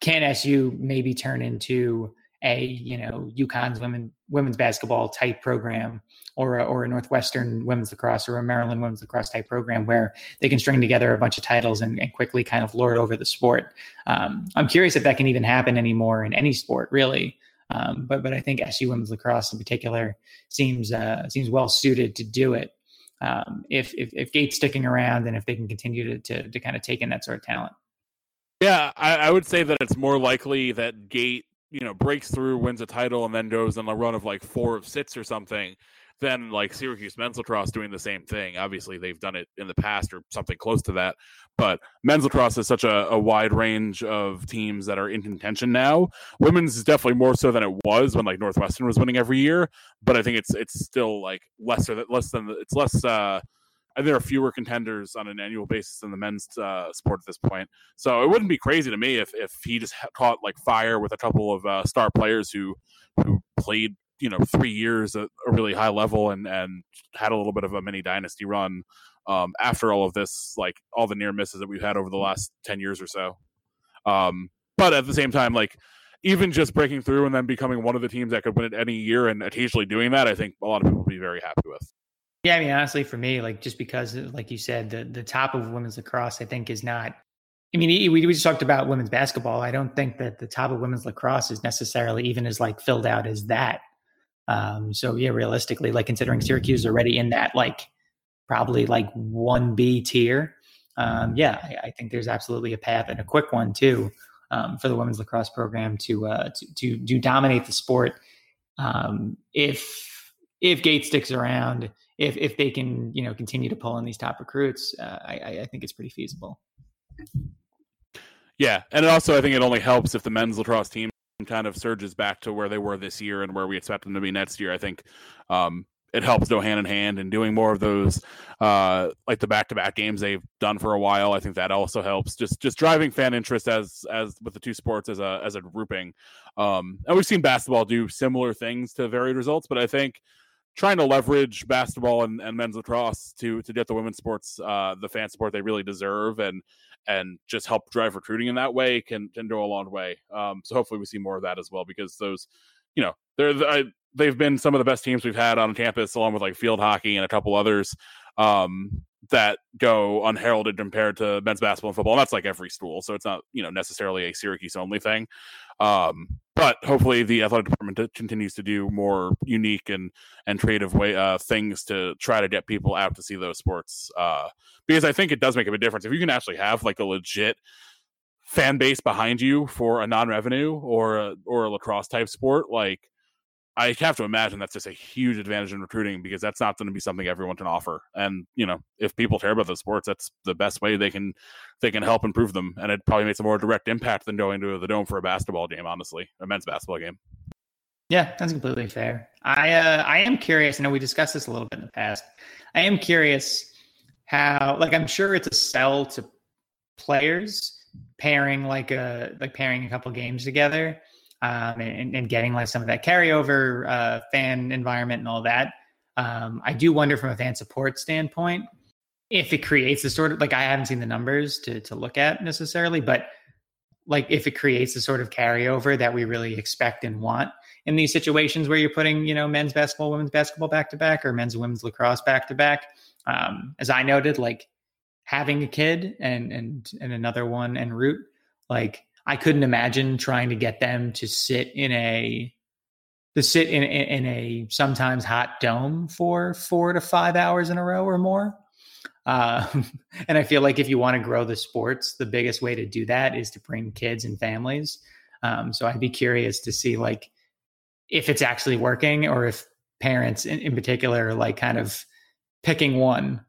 S1: can SU maybe turn into a you know UConn's women women's basketball type program or a, or a Northwestern women's lacrosse or a Maryland women's lacrosse type program where they can string together a bunch of titles and, and quickly kind of lord over the sport. Um, I'm curious if that can even happen anymore in any sport, really. Um, but but I think SU women's lacrosse in particular seems uh, seems well suited to do it. Um, if, if if Gait's sticking around and if they can continue to, to to kind of take in that sort of talent.
S2: Yeah, I, I would say that it's more likely that Gait you know breaks through, wins a title, and then goes on a run of like four of six or something, then like Syracuse men's lacrosse doing the same thing. Obviously, they've done it in the past or something close to that. But men's lacrosse is such a, a wide range of teams that are in contention now. Women's is definitely more so than it was when like Northwestern was winning every year. But I think it's it's still like lesser less than it's less. uh and there are fewer contenders on an annual basis than the men's uh, sport at this point. So it wouldn't be crazy to me if if he just caught like fire with a couple of uh, star players who who played you know three years at a really high level and and had a little bit of a mini dynasty run um, after all of this, like all the near misses that we've had over the last ten years or so. Um, but at the same time, like even just breaking through and then becoming one of the teams that could win it any year and occasionally doing that, I think a lot of people would be very happy with.
S1: Yeah, I mean, honestly, for me, like just because, like you said, the the top of women's lacrosse, I think, is not. I mean, we we just talked about women's basketball. I don't think that the top of women's lacrosse is necessarily even as like filled out as that. Um, so yeah, realistically, like considering Syracuse is already in that like probably like one B tier, um, yeah, I, I, think there's absolutely a path and a quick one too um, for the women's lacrosse program to uh, to, to to dominate the sport. Um, if if Gait sticks around, if if they can you know continue to pull in these top recruits, uh, I, I think it's pretty feasible.
S2: Yeah, and also I think it only helps if the men's lacrosse team kind of surges back to where they were this year and where we expect them to be next year. I think um, it helps go hand in hand and doing more of those uh, like the back to back games they've done for a while. I think that also helps. Just just driving fan interest as as with the two sports as a as a grouping. Um, and we've seen basketball do similar things to varied results, but I think trying to leverage basketball and, and men's lacrosse to to get the women's sports uh, the fan support they really deserve and and just help drive recruiting in that way can can go a long way. Um, so hopefully we see more of that as well because those, you know, they're I, they've been some of the best teams we've had on campus along with like field hockey and a couple others. Um, that go unheralded compared to men's basketball and football. And that's like every school, so it's not you know necessarily a Syracuse only thing. Um, but hopefully, the athletic department continues to do more unique and and creative way uh, things to try to get people out to see those sports. Uh, because I think it does make a big difference if you can actually have like a legit fan base behind you for a non-revenue or a, or a lacrosse type sport like I have to imagine that's just a huge advantage in recruiting because that's not going to be something everyone can offer. And you know, if people care about the sports, that's the best way they can they can help improve them. And it probably makes a more direct impact than going to the dome for a basketball game. Honestly, a men's basketball game.
S1: Yeah, that's completely fair. I uh, I am curious. I know we discussed this a little bit in the past. I am curious how, like, I'm sure it's a sell to players pairing like a like pairing a couple games together um, and, and, getting like some of that carryover uh, fan environment and all that. Um, I do wonder from a fan support standpoint if it creates the sort of like I haven't seen the numbers to to look at necessarily, but like if it creates the sort of carryover that we really expect and want in these situations where you're putting you know men's basketball, women's basketball back to back, or men's and women's lacrosse back to back. Um, as I noted, like having a kid and and and another one en route, like I couldn't imagine trying to get them to sit in a to sit in in a sometimes hot dome for four to five hours in a row or more. Um, and I feel like if you want to grow the sports, the biggest way to do that is to bring kids and families. Um, so I'd be curious to see like if it's actually working or if parents in, in particular are like kind of picking one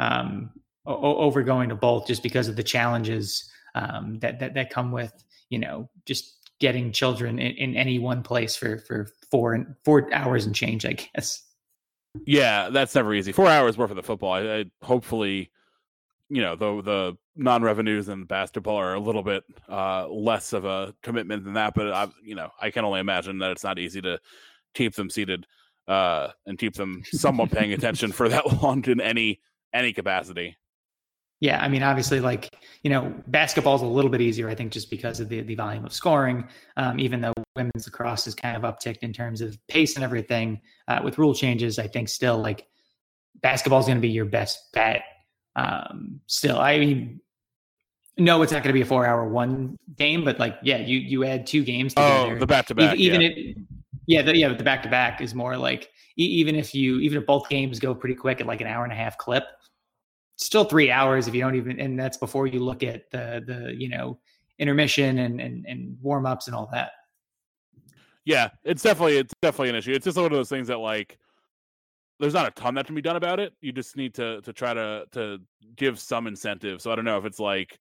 S1: um, o- over going to both just because of the challenges um, that, that that come with you know just getting children in, in any one place for for four and four hours and change. I guess.
S2: Yeah, that's never easy. Four hours worth of the football. I, I hopefully, you know, the the non revenues and basketball are a little bit uh, less of a commitment than that. But I, you know, I can only imagine that it's not easy to keep them seated uh, and keep them somewhat paying attention for that long in any any capacity.
S1: Yeah, I mean, obviously, like you know, basketball is a little bit easier, I think, just because of the the volume of scoring. Um, even though women's lacrosse is kind of upticked in terms of pace and everything, uh, with rule changes, I think still like basketball is going to be your best bet. Um, still, I mean, no, it's not going to be a four hour one game, but like, yeah, you you add two games
S2: oh, together. Oh, the back to back,
S1: even yeah. it, yeah, the, yeah, the back to back is more like even if you even if both games go pretty quick at like an hour and a half clip still three hours if you don't even and that's before you look at the the you know intermission and and, and warm ups and all that.
S2: Yeah it's definitely it's definitely an issue. It's just one of those things that like there's not a ton that can be done about it. You just need to to try to to give some incentive. So i don't know if it's like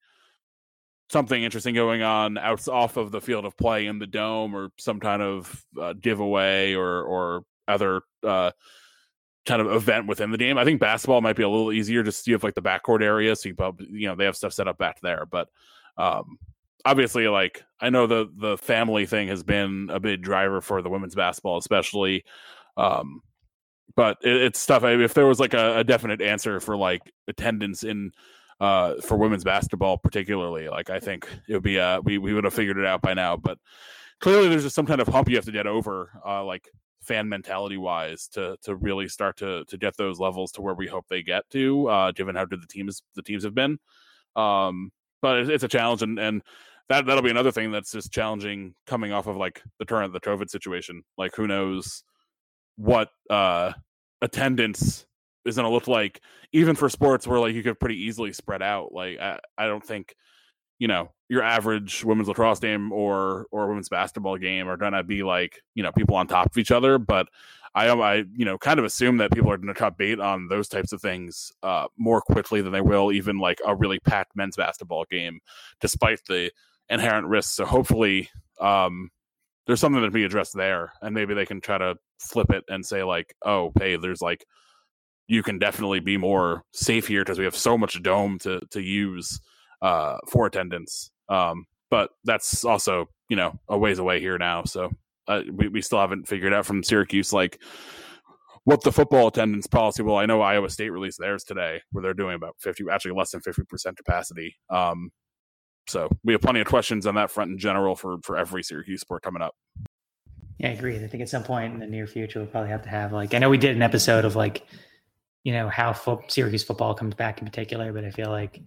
S2: something interesting going on out off of the field of play in the dome or some kind of uh, giveaway or or other uh kind of event within the game. I think basketball might be a little easier just you have like the backcourt area, so you probably you know they have stuff set up back there. But um, obviously, like I know the the family thing has been a big driver for the women's basketball, especially. Um, but it, it's stuff. If there was like a, a definite answer for like attendance in uh for women's basketball particularly like i think it would be uh we, we would have figured it out by now but clearly there's just some kind of hump you have to get over uh like fan mentality wise to to really start to to get those levels to where we hope they get to uh given how good the teams the teams have been. Um but it's, a challenge and and that that'll be another thing that's just challenging coming off of like the current the covid situation. Like who knows what uh attendance is going to look like even for sports where like you could pretty easily spread out. Like i, I don't think you know your average women's lacrosse game or or women's basketball game are gonna be like you know people on top of each other but i i you know kind of assume that people are gonna cut bait on those types of things uh more quickly than they will even like a really packed men's basketball game despite the inherent risks. So hopefully um there's something to be addressed there and maybe they can try to flip it and say like oh hey there's like you can definitely be more safe here because we have so much dome to to use uh, for attendance. Um, but that's also you know a ways away here now, so uh, we we still haven't figured out from Syracuse like what the football attendance policy will. I know Iowa State released theirs today, where they're doing about fifty, actually less than fifty percent capacity. Um, so we have plenty of questions on that front in general for for every Syracuse sport coming up.
S1: Yeah, I agree. I think at some point in the near future we'll probably have to have like I know we did an episode of like you know how fo- Syracuse football comes back in particular, but I feel like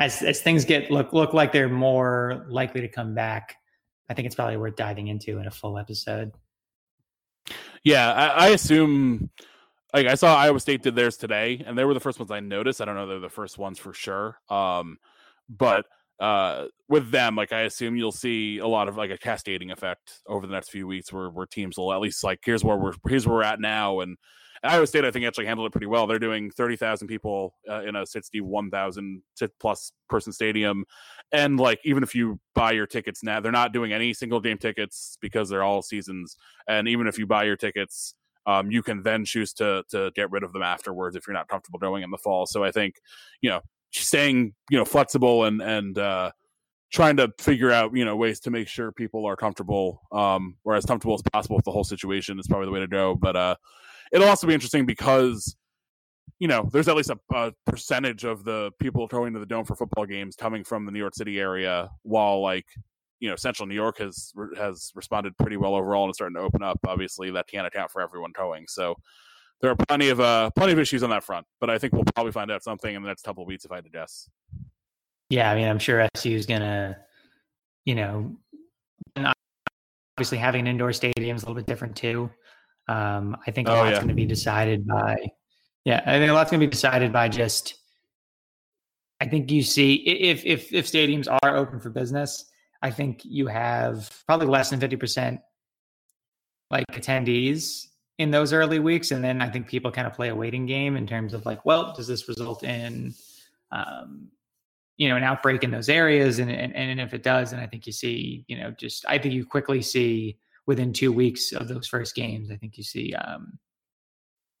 S1: as as things get look look like they're more likely to come back, I think it's probably worth diving into in a full episode.
S2: Yeah, I, I assume like I saw Iowa State did theirs today, and they were the first ones I noticed. I don't know they're the first ones for sure. Um, but uh, with them, like I assume you'll see a lot of like a cascading effect over the next few weeks, where where teams will at least like here's where we're here's where we're at now, and Iowa State I think actually handled it pretty well. They're doing thirty thousand people uh, in a sixty one thousand plus person stadium, and like even if you buy your tickets now, they're not doing any single game tickets because they're all seasons, and even if you buy your tickets. Um, you can then choose to to get rid of them afterwards if you're not comfortable going in the fall. So I think, you know, staying you know flexible and and uh, trying to figure out you know ways to make sure people are comfortable um, or as comfortable as possible with the whole situation is probably the way to go. But uh, it'll also be interesting because you know there's at least a, a percentage of the people going to the dome for football games coming from the New York City area, while like you know central New York has has responded pretty well overall and is starting to open up. Obviously, that can't account for everyone towing, so there are plenty of uh, plenty of issues on that front, but I think we'll probably find out something in the next couple of weeks if I had to guess.
S1: Yeah, I mean, I'm sure SU is gonna, you know, obviously having an indoor stadium is a little bit different too. Um, I think a oh, lot's yeah. going to be decided by, yeah, I think a lot's going to be decided by just. I think you see if if if stadiums are open for business, I think you have probably less than fifty percent like attendees in those early weeks, and then I think people kind of play a waiting game in terms of like, well, does this result in, um, you know, an outbreak in those areas? And, and and if it does, and I think you see, you know, just I think you quickly see within two weeks of those first games, I think you see, um,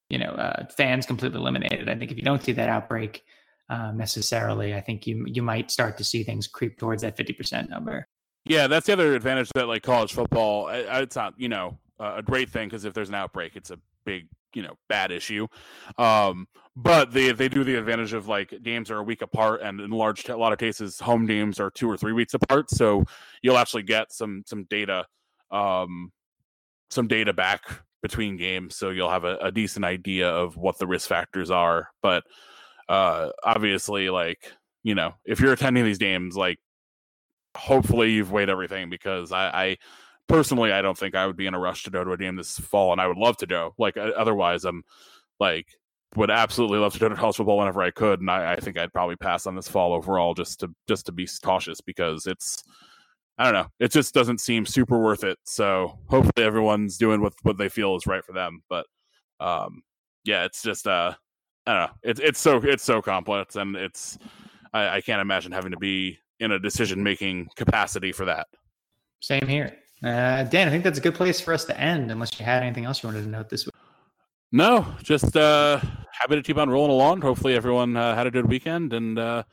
S1: you know, uh, fans completely eliminated. I think if you don't see that outbreak um, necessarily, I think you you might start to see things creep towards that fifty percent number.
S2: Yeah, that's the other advantage that like college football. It's not you know a great thing because if there's an outbreak, it's a big you know bad issue. Um, but they they do the advantage of like games are a week apart, and in large a lot of cases, home games are two or three weeks apart. So you'll actually get some some data, um, some data back between games, so you'll have a, a decent idea of what the risk factors are. But uh, obviously, like you know, if you're attending these games, like hopefully you've weighed everything because I, I personally, I don't think I would be in a rush to go to a game this fall, and I would love to go. Like otherwise, I'm like would absolutely love to go to college football whenever I could, and I, I, think I'd probably pass on this fall overall just to just to be cautious because it's I don't know, it just doesn't seem super worth it. So hopefully everyone's doing what what they feel is right for them. But um, yeah, it's just uh, I don't know, it's it's so it's so complex, and it's I, I can't imagine having to be in a decision making capacity for that.
S1: Same here. Uh, Dan, I think that's a good place for us to end, unless you had anything else you wanted to note this week.
S2: No, just uh, happy to keep on rolling along. Hopefully, everyone uh, had a good weekend, and uh,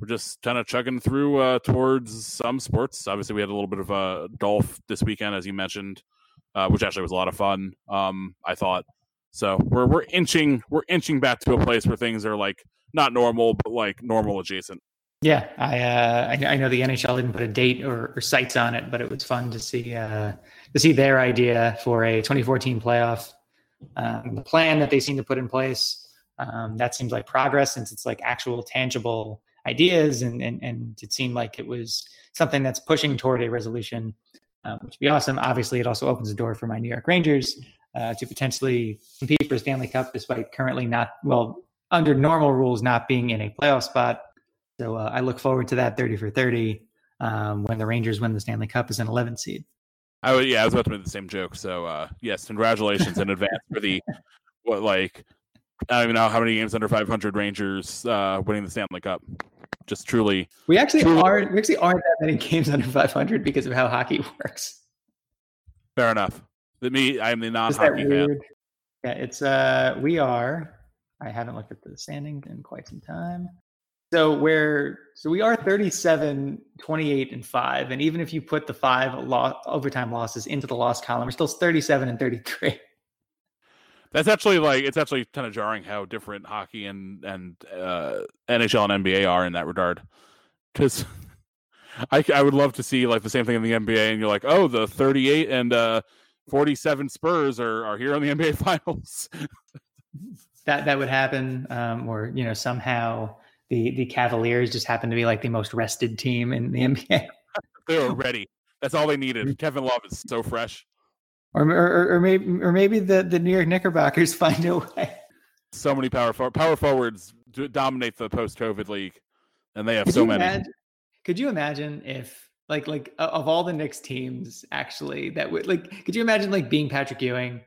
S2: we're just kind of chugging through uh, towards some sports. Obviously, we had a little bit of uh, golf this weekend, as you mentioned, uh, which actually was a lot of fun. Um, I thought so. We're we're inching we're inching back to a place where things are like not normal, but like normal adjacent.
S1: Yeah, I, uh, I, I know the NHL didn't put a date or, or sites on it, but it was fun to see uh, to see their idea for a 2014 playoff. Um, the plan that they seem to put in place um, that seems like progress since it's like actual tangible ideas, and, and and it seemed like it was something that's pushing toward a resolution, um, which would be awesome. Obviously, it also opens the door for my New York Rangers uh, to potentially compete for Stanley Cup, despite currently not well under normal rules not being in a playoff spot. So uh, I look forward to that 30 for 30 um, when the Rangers win the Stanley Cup as an 11 seed.
S2: I yeah, I was about to make the same joke. So uh, yes, congratulations in advance for the what like I don't even know how many games under 500 Rangers uh, winning the Stanley Cup. Just truly,
S1: we actually
S2: truly,
S1: aren't. We actually aren't that many games under 500 because of how hockey works.
S2: Fair enough. That me, I'm the non-hockey fan.
S1: Yeah, it's uh, we are. I haven't looked at the standings in quite some time. So we're so we are 37, 28, and 5. And even if you put the five lo- overtime losses into the loss column, we're still 37 and 33.
S2: That's actually like it's actually kind of jarring how different hockey and and uh, NHL and NBA are in that regard. Because I I would love to see like the same thing in the NBA, and you're like, oh, the 38 and uh, 47 Spurs are are here on the NBA Finals.
S1: that that would happen, um, or you know somehow the the Cavaliers just happen to be like the most rested team in the NBA.
S2: they were ready. That's all they needed. Mm. Kevin Love is so fresh.
S1: Or or, or maybe or maybe the, the New York Knickerbockers find a way.
S2: So many power for, power forwards dominate the post COVID league, and they have Could so many.
S1: Imagine, Could you imagine if like like of all the Knicks teams actually that would like could you imagine like being Patrick Ewing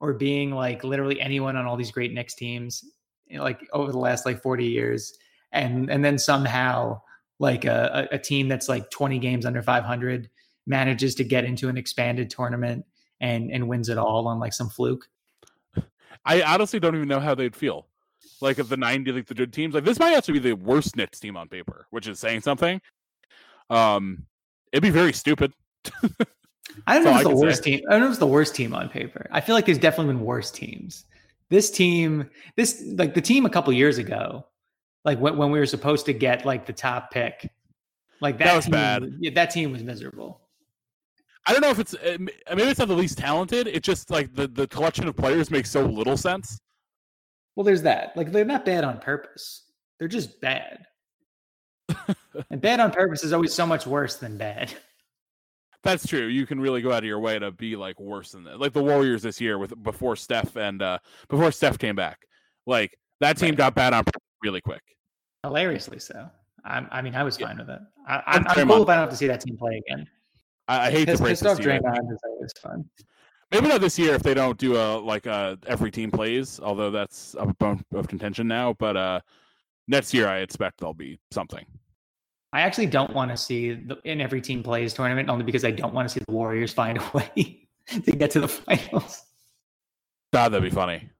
S1: or being like literally anyone on all these great Knicks teams you know, like over the last like 40 years and and then somehow like a, a team that's like 20 games under 500 manages to get into an expanded tournament and and wins it all on like some fluke.
S2: I honestly don't even know how they'd feel. Like of the 90 like the good teams, like this might actually be the worst Knicks team on paper, which is saying something. Um it'd be very stupid.
S1: I don't know if it's the worst say. team. I don't know if it's the worst team on paper. I feel like there's definitely been worse teams. This team, this like the team a couple years ago, like when, when we were supposed to get like the top pick, like that,
S2: that was
S1: team,
S2: bad.
S1: Yeah, that team was miserable.
S2: I don't know if it's maybe it's not the least talented. It's just like the the collection of players makes so little sense.
S1: Well, there's that. Like they're not bad on purpose. They're just bad. and bad on purpose is always so much worse than bad.
S2: That's true. You can really go out of your way to be like worse than that. Like the Warriors this year with before Steph and uh before Steph came back. Like that team right. got bad on really quick.
S1: Hilariously so. I, I mean, I was fine with it. I, am cool if I don't have to see that team play again.
S2: I, I hate to break
S1: pissed off Draymond is always fun.
S2: Maybe not this year if they don't do a like a every team plays, although that's a bone of contention now. But uh next year I expect there'll be something.
S1: I actually don't want to see the in every team plays tournament only because I don't want to see the Warriors find a way to get to the finals.
S2: God, that'd be funny.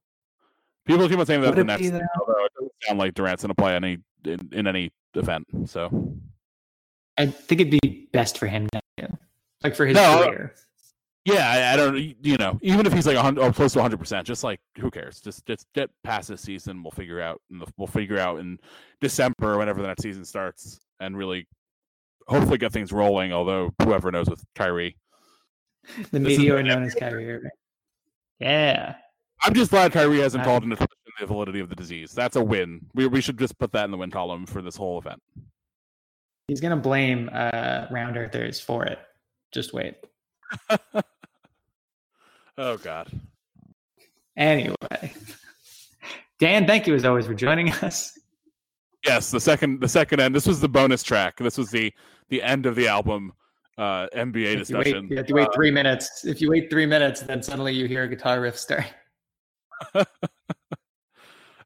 S2: People keep on saying that the next, although it doesn't sound like Durant's going to play any in, in, any event. So,
S1: I think it'd be best for him now, like for his no, career.
S2: Yeah, I, I, don't. You know, even if he's like 100 or close to 100, percent just like who cares? Just just get past this season. We'll figure out. We'll figure out in December, whenever the next season starts, and really hopefully get things rolling. Although whoever knows with Kyrie,
S1: the meteor known as Kyrie Yeah,
S2: I'm just glad Kyrie hasn't called into question the validity of the disease. That's a win. We we should just put that in the win column for this whole event.
S1: He's gonna blame uh, round earthers for it. Just wait.
S2: oh God.
S1: Anyway, Dan, thank you as always for joining us.
S2: Yes, the second the second end. This was the bonus track. This was the the end of the album uh NBA if discussion.
S1: You, wait, you have to wait uh, three minutes. If you wait three minutes, then suddenly you hear a guitar riff start.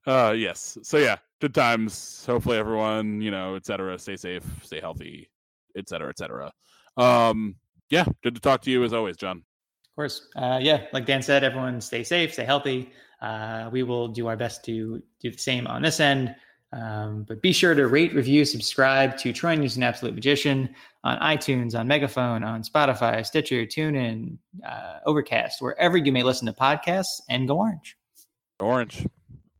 S2: uh yes. So yeah, good times. Hopefully everyone, you know, etc. Stay safe, stay healthy, etc. etc. Um yeah, good to talk to you as always, John.
S1: Of course. Uh yeah, like Dan said, everyone stay safe, stay healthy. Uh we will do our best to do the same on this end. Um, but be sure to rate, review, subscribe to Troy Nunes and Absolute Magician on iTunes, on Megaphone, on Spotify, Stitcher, TuneIn, uh, Overcast, wherever you may listen to podcasts, and go orange.
S2: Orange.